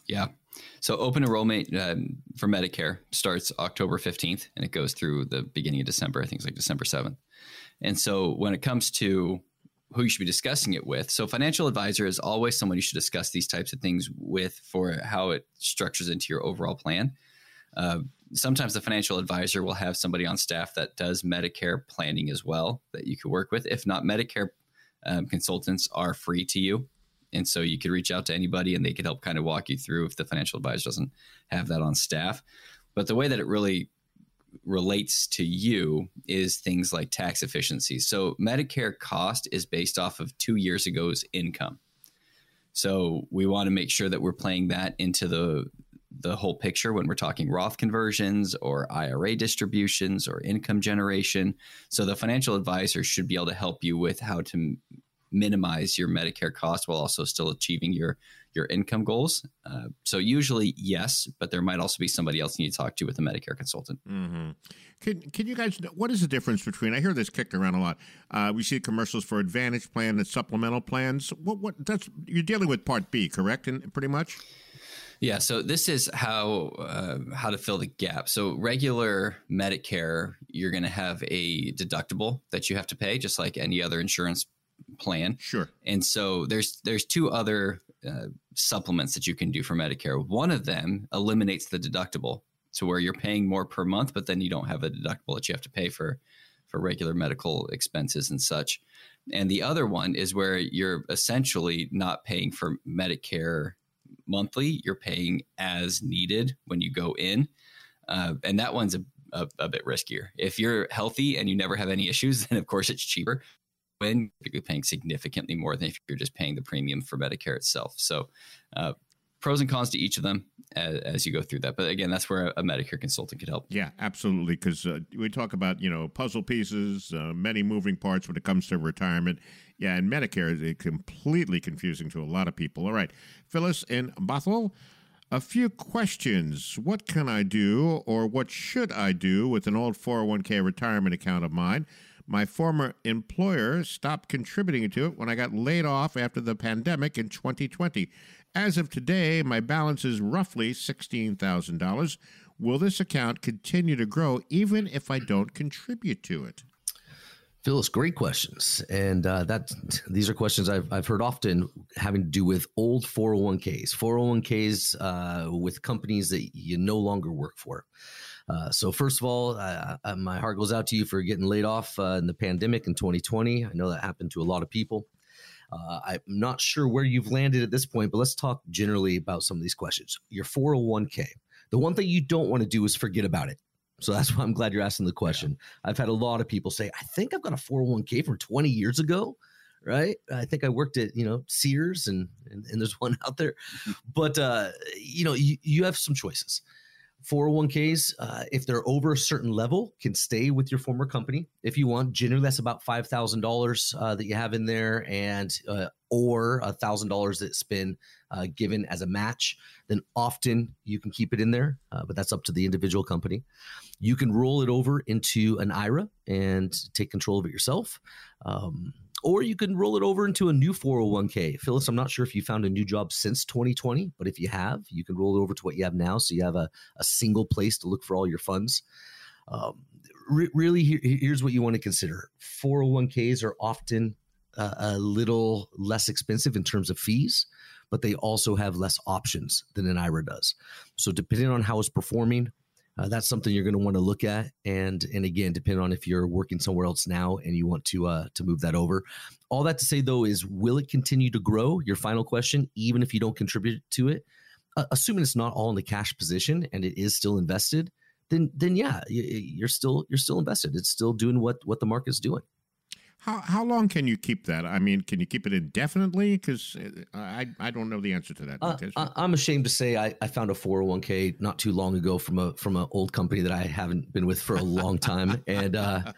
Yeah. So open enrollment um, for Medicare starts October 15th and it goes through the beginning of December. I think it's like December 7th. And so when it comes to who you should be discussing it with, so financial advisor is always someone you should discuss these types of things with for how it structures into your overall plan. Uh, sometimes the financial advisor will have somebody on staff that does Medicare planning as well that you could work with. If not, Medicare um, consultants are free to you. And so you could reach out to anybody and they could help kind of walk you through if the financial advisor doesn't have that on staff. But the way that it really relates to you is things like tax efficiency. So Medicare cost is based off of two years ago's income. So we want to make sure that we're playing that into the the whole picture when we're talking Roth conversions or IRA distributions or income generation. So the financial advisor should be able to help you with how to minimize your Medicare cost while also still achieving your your income goals. Uh, so usually yes, but there might also be somebody else you need to talk to with a Medicare consultant. Mm-hmm. Can Can you guys? What is the difference between? I hear this kicked around a lot. Uh, we see commercials for Advantage plan and supplemental plans. What What that's you're dealing with Part B, correct? And pretty much. Yeah, so this is how uh, how to fill the gap. So regular Medicare, you're going to have a deductible that you have to pay, just like any other insurance plan. Sure. And so there's there's two other uh, supplements that you can do for Medicare. One of them eliminates the deductible to where you're paying more per month, but then you don't have a deductible that you have to pay for for regular medical expenses and such. And the other one is where you're essentially not paying for Medicare monthly. You're paying as needed when you go in, uh, and that one's a, a, a bit riskier. If you're healthy and you never have any issues, then of course it's cheaper when you're paying significantly more than if you're just paying the premium for Medicare itself. So, uh, pros and cons to each of them as, as, you go through that. But again, that's where a Medicare consultant could help. Yeah, absolutely. Because uh, we talk about you know puzzle pieces, uh, many moving parts when it comes to retirement. Yeah, and Medicare is completely confusing to a lot of people. All right, Phyllis in Bothell. A few questions. What can I do or what should I do with an old 401k retirement account of mine? My former employer stopped contributing to it when I got laid off after the pandemic in 2020. As of today, my balance is roughly $16,000. Will this account continue to grow even if I don't contribute to it? Phyllis, great questions, and uh, that these are questions I've I've heard often having to do with old 401ks, 401ks uh, with companies that you no longer work for. Uh, so first of all, uh, uh, my heart goes out to you for getting laid off uh, in the pandemic in 2020. I know that happened to a lot of people. Uh, I'm not sure where you've landed at this point, but let's talk generally about some of these questions. Your 401k. The one thing you don't want to do is forget about it. So that's why I'm glad you're asking the question. I've had a lot of people say, I think I've got a 401k from 20 years ago, right? I think I worked at, you know, Sears and, and, and there's one out there. But, uh, you know, you, you have some choices. 401ks, uh, if they're over a certain level, can stay with your former company if you want. Generally, that's about five thousand uh, dollars that you have in there, and uh, or a thousand dollars that's been uh, given as a match. Then often you can keep it in there, uh, but that's up to the individual company. You can roll it over into an IRA and take control of it yourself. Um, or you can roll it over into a new 401k. Phyllis, I'm not sure if you found a new job since 2020, but if you have, you can roll it over to what you have now. So you have a, a single place to look for all your funds. Um, re- really, here, here's what you want to consider 401ks are often uh, a little less expensive in terms of fees, but they also have less options than an IRA does. So depending on how it's performing, uh, that's something you're going to want to look at and and again depending on if you're working somewhere else now and you want to uh, to move that over. All that to say though is will it continue to grow? Your final question even if you don't contribute to it uh, assuming it's not all in the cash position and it is still invested then then yeah you're still you're still invested. It's still doing what what the market's doing How how long can you keep that? I mean, can you keep it indefinitely? Because I I don't know the answer to that. Uh, I, I'm ashamed to say I, I found a 401k not too long ago from a from an old company that I haven't been with for a long time, and uh,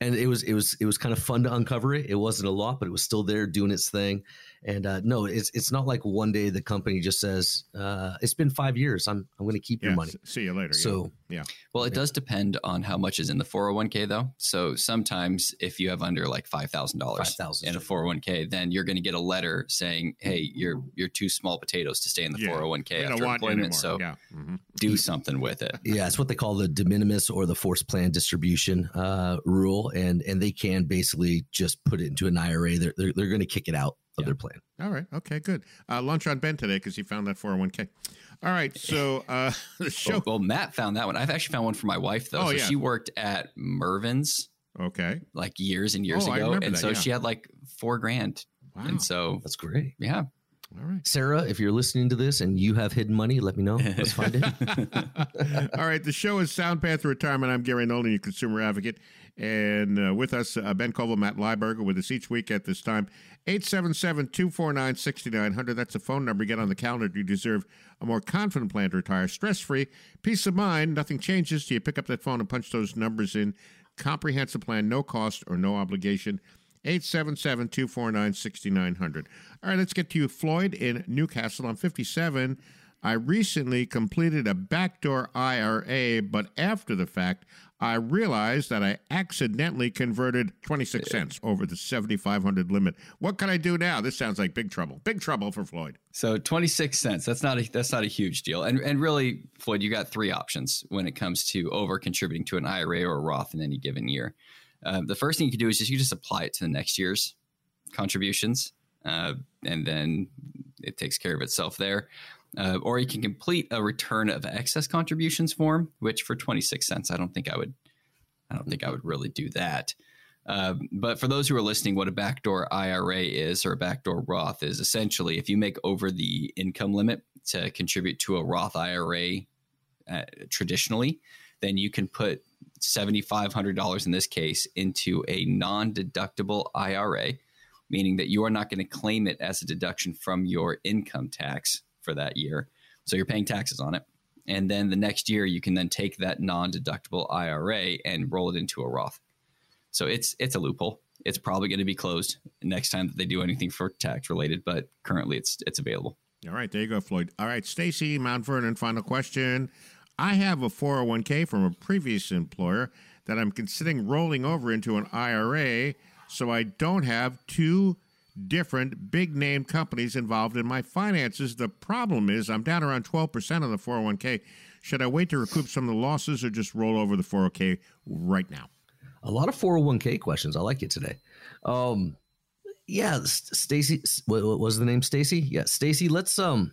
and it was it was it was kind of fun to uncover it. It wasn't a lot, but it was still there doing its thing. And uh, no, it's it's not like one day the company just says uh, it's been five years. I'm I'm going to keep yeah, your money. See you later. yeah. So Well, it does depend on how much is in the 401k though. So sometimes if you have under like $5,000 5,000 in a 401k, then you're going to get a letter saying, "Hey, you're you're too small potatoes to stay in the Yeah, 401k we after employment, so yeah. mhm. do something with it." yeah, it's what they call the de minimis or the force plan distribution uh, rule, and and they can basically just put it into an IRA. They're they're, they're going to kick it out of Yeah. their plan. All right. Okay. Good. Uh, lunch on Ben today because he found that 401k. All right. So uh, the show. Well, well, Matt found that one. I've actually found one for my wife though. Oh, so yeah. she worked at Mervyn's Okay. like years and years Oh, ago, remember and that, so yeah. she had like four grand, Wow. and so That's great. yeah. All right. Sarah, if you're listening to this and you have hidden money, let me know. Let's find it. All right. The show is Sound Path to Retirement. I'm Gary Nolan, your consumer advocate. And uh, with us, uh, Ben Koval, Matt Lieberger, with us each week at this time. 877 249 6900. That's the phone number. Get on the calendar. You deserve a more confident plan to retire, stress free, peace of mind. Nothing changes till you pick up that phone and punch those numbers in. Comprehensive plan, no cost or no obligation. 877 249 6900. All right, let's get to you, Floyd in Newcastle. I'm 57. I recently completed a backdoor IRA, but after the fact, I realized that I accidentally converted 26 cents over the 7500 limit. What can I do now? This sounds like big trouble. Big trouble for Floyd. So 26 cents. That's not a that's not a huge deal. And and really, Floyd, you got three options when it comes to over contributing to an IRA or a Roth in any given year. Uh, the first thing you can do is just you just apply it to the next year's contributions, uh, and then it takes care of itself there. Uh, or you can complete a return of excess contributions form, which for 26 cents, I don't think I would, I don't think I would really do that. Um, but for those who are listening, what a backdoor IRA is or a backdoor Roth is essentially if you make over the income limit to contribute to a Roth IRA uh, traditionally, then you can put $7,500 in this case into a non deductible IRA, meaning that you are not going to claim it as a deduction from your income tax for that year. So you're paying taxes on it. And then the next year, you can then take that non deductible IRA and roll it into a Roth. So it's it's a loophole. It's probably going to be closed next time that they do anything for tax related, but currently it's it's available. All right, there you go, Floyd. All right, Stacy, Mount Vernon, final question. I have a 401k from a previous employer that I'm considering rolling over into an IRA so I don't have two different big name companies involved in my finances. The problem is I'm down around 12% on the 401k. Should I wait to recoup some of the losses or just roll over the 401k right now? A lot of 401k questions. I like it today. Um, yeah, Stacy. What, what was the name? Stacy. Yeah, Stacy. Let's um,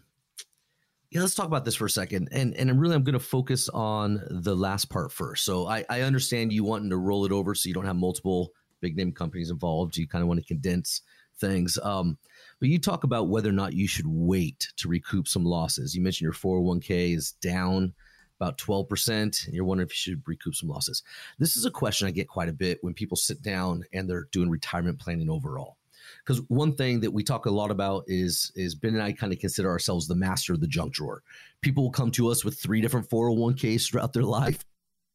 Yeah, let's talk about this for a second. And and really I'm going to focus on the last part first. So I, I understand you wanting to roll it over so you don't have multiple big name companies involved. You kind of want to condense things. Um, but you talk about whether or not you should wait to recoup some losses. You mentioned your 401k is down about 12%, and you're wondering if you should recoup some losses. This is a question I get quite a bit when people sit down and they're doing retirement planning overall because one thing that we talk a lot about is is Ben and I kind of consider ourselves the master of the junk drawer. People will come to us with three different 401ks throughout their life,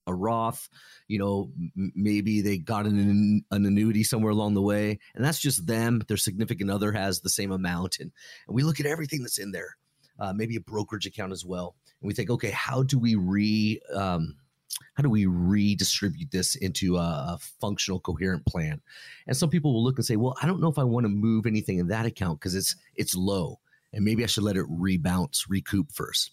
a Roth, you know, m- maybe they got an, an annuity somewhere along the way, and that's just them. Their significant other has the same amount, and, and we look at everything that's in there, uh, maybe a brokerage account as well, and we think, okay, how do we re um, how do we redistribute this into a, a, functional coherent plan and some people will look and say well i don't know if i want to move anything in that account because it's it's low and maybe i should let it rebounce recoup first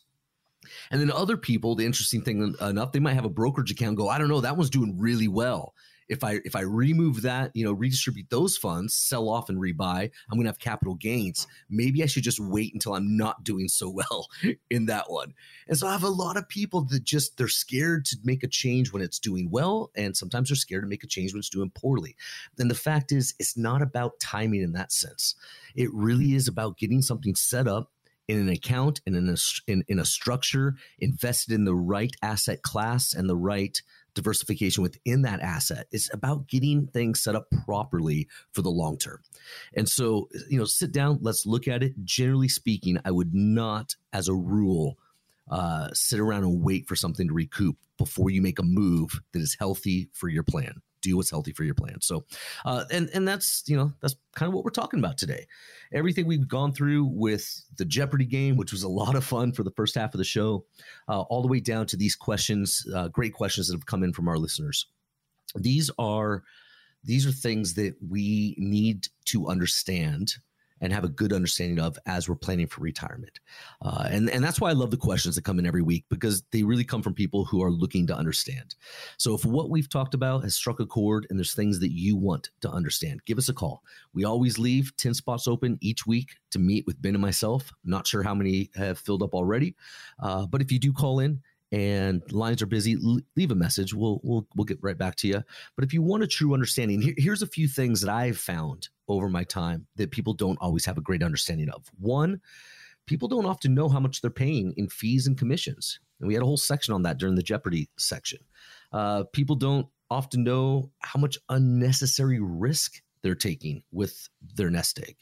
and then other people the interesting thing enough they might have a brokerage account go i don't know that one's doing really well if I if I remove that, you know, redistribute those funds, sell off and rebuy, I'm going to have capital gains. Maybe I should just wait until I'm not doing so well in that one. And so I have a lot of people that just they're scared to make a change when it's doing well, and sometimes they're scared to make a change when it's doing poorly. Then the fact is, it's not about timing in that sense. It really is about getting something set up in an account and in a in, in a structure invested in the right asset class and the right diversification within that asset. It's about getting things set up properly for the long term. And so, you know, sit down, let's look at it. Generally speaking, I would not, as a rule, uh, sit around and wait for something to recoup before you make a move that is healthy for your plan do what's healthy for your plan. So, uh, and and that's you know that's kind of what we're talking about today. Everything we've gone through with the Jeopardy game, which was a lot of fun for the first half of the show, uh, all the way down to these questions, uh, great questions that have come in from our listeners. These are these are things that we need to understand and have a good understanding of as we're planning for retirement. Uh, and, and that's why I love the questions that come in every week because they really come from people who are looking to understand. So if what we've talked about has struck a chord and there's things that you want to understand, give us a call. We always leave 10 spots open each week to meet with Ben and myself. not sure how many have filled up already, uh, but if you do call in, and lines are busy, leave a message. We'll we'll we'll get right back to you. But if you want a true understanding, here, here's a few things that I've found over my time that people don't always have a great understanding of. One, people don't often know how much they're paying in fees and commissions, and we had a whole section on that during the Jeopardy section. Uh, people don't often know how much unnecessary risk they're taking with their nest egg.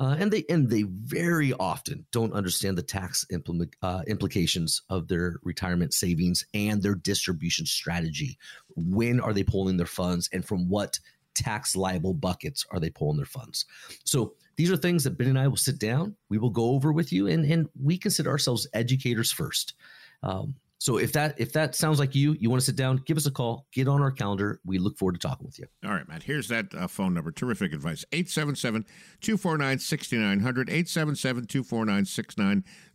Uh, and they and they very often don't understand the tax implement, uh, implications of their retirement savings and their distribution strategy. When are they pulling their funds, and from what tax liable buckets are they pulling their funds? So these are things that Ben and I will sit down. We will go over with you, and and we consider ourselves educators first. Um, so if that if that sounds like you, you want to sit down, give us a call, get on our calendar. We look forward to talking with you. All right, Matt. Here's that uh, phone number. Terrific advice. 877-249-6900,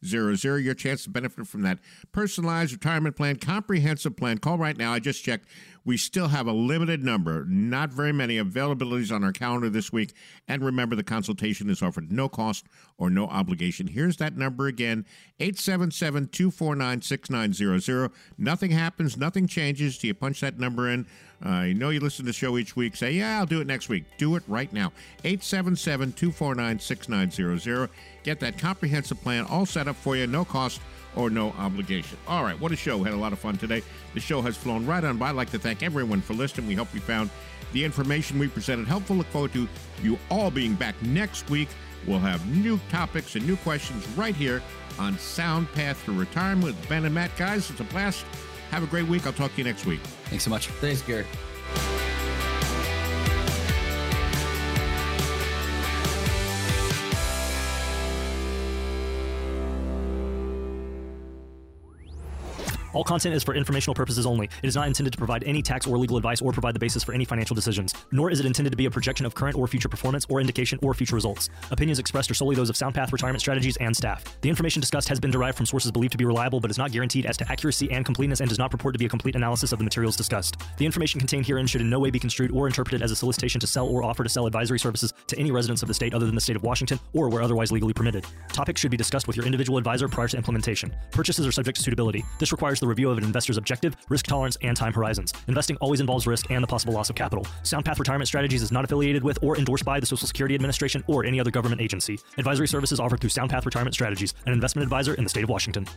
877-249-6900. Your chance to benefit from that personalized retirement plan, comprehensive plan. Call right now. I just checked. We still have a limited number, not very many availabilities on our calendar this week. And remember, the consultation is offered no cost or no obligation. Here's that number again 877 249 6900. Nothing happens, nothing changes Do you punch that number in. Uh, you know you listen to the show each week. Say, yeah, I'll do it next week. Do it right now. 877 249 6900. Get that comprehensive plan all set up for you, no cost or no obligation. All right, what a show. Had a lot of fun today. The show has flown right on by. I'd like to thank everyone for listening. We hope you found the information we presented helpful. Look forward to you all being back next week. We'll have new topics and new questions right here on Sound Path Through Retirement with Ben and Matt. Guys, it's a blast. Have a great week. I'll talk to you next week. Thanks so much. Thanks, Gary. All content is for informational purposes only. It is not intended to provide any tax or legal advice or provide the basis for any financial decisions, nor is it intended to be a projection of current or future performance or indication or future results. Opinions expressed are solely those of SoundPath Retirement Strategies and staff. The information discussed has been derived from sources believed to be reliable but is not guaranteed as to accuracy and completeness and does not purport to be a complete analysis of the materials discussed. The information contained herein should in no way be construed or interpreted as a solicitation to sell or offer to sell advisory services to any residents of the state other than the state of Washington or where otherwise legally permitted. Topics should be discussed with your individual advisor prior to implementation. Purchases are subject to suitability. This requires the review of an investor's objective, risk tolerance, and time horizons. Investing always involves risk and the possible loss of capital. SoundPath Retirement Strategies is not affiliated with or endorsed by the Social Security Administration or any other government agency. Advisory services offered through SoundPath Retirement Strategies, an investment advisor in the state of Washington.